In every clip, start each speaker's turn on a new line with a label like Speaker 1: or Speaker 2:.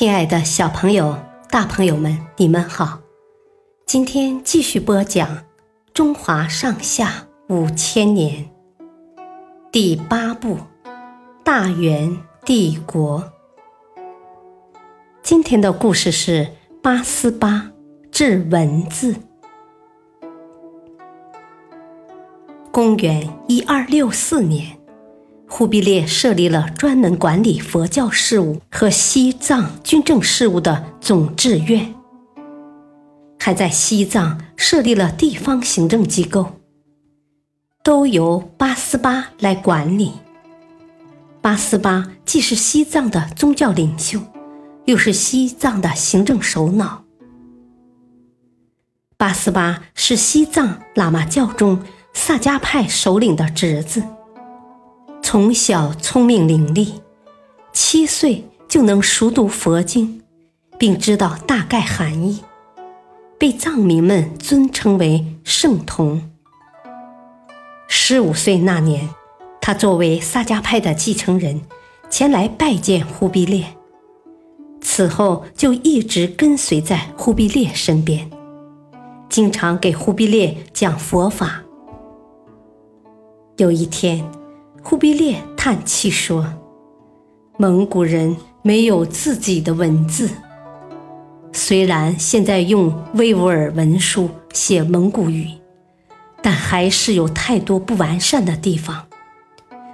Speaker 1: 亲爱的小朋友、大朋友们，你们好！今天继续播讲《中华上下五千年》第八部《大元帝国》。今天的故事是八思巴制文字。公元一二六四年。忽必烈设立了专门管理佛教事务和西藏军政事务的总制院，还在西藏设立了地方行政机构，都由八思巴来管理。八思巴既是西藏的宗教领袖，又是西藏的行政首脑。八思巴是西藏喇嘛教中萨迦派首领的侄子。从小聪明伶俐，七岁就能熟读佛经，并知道大概含义，被藏民们尊称为圣童。十五岁那年，他作为萨迦派的继承人，前来拜见忽必烈。此后就一直跟随在忽必烈身边，经常给忽必烈讲佛法。有一天。忽必烈叹气说：“蒙古人没有自己的文字，虽然现在用维吾尔文书写蒙古语，但还是有太多不完善的地方。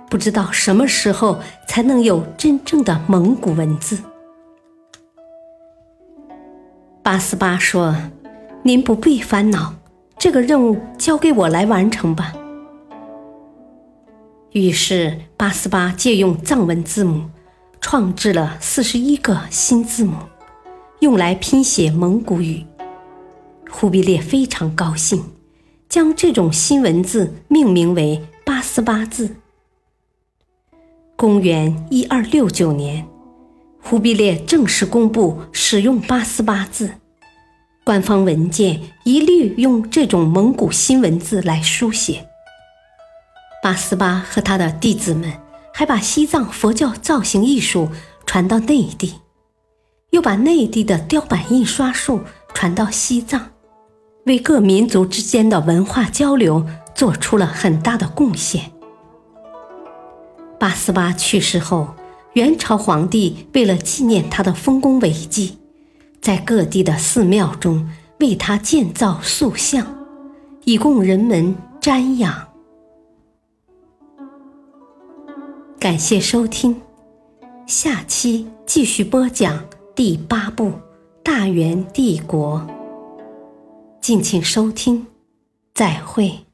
Speaker 1: 不知道什么时候才能有真正的蒙古文字。”八思巴说：“您不必烦恼，这个任务交给我来完成吧。”于是，八思巴借用藏文字母，创制了四十一个新字母，用来拼写蒙古语。忽必烈非常高兴，将这种新文字命名为八思巴字。公元一二六九年，忽必烈正式公布使用八思巴字，官方文件一律用这种蒙古新文字来书写。八思巴和他的弟子们还把西藏佛教造型艺术传到内地，又把内地的雕版印刷术传到西藏，为各民族之间的文化交流做出了很大的贡献。八思巴去世后，元朝皇帝为了纪念他的丰功伟绩，在各地的寺庙中为他建造塑像，以供人们瞻仰。感谢收听，下期继续播讲第八部《大元帝国》，敬请收听，再会。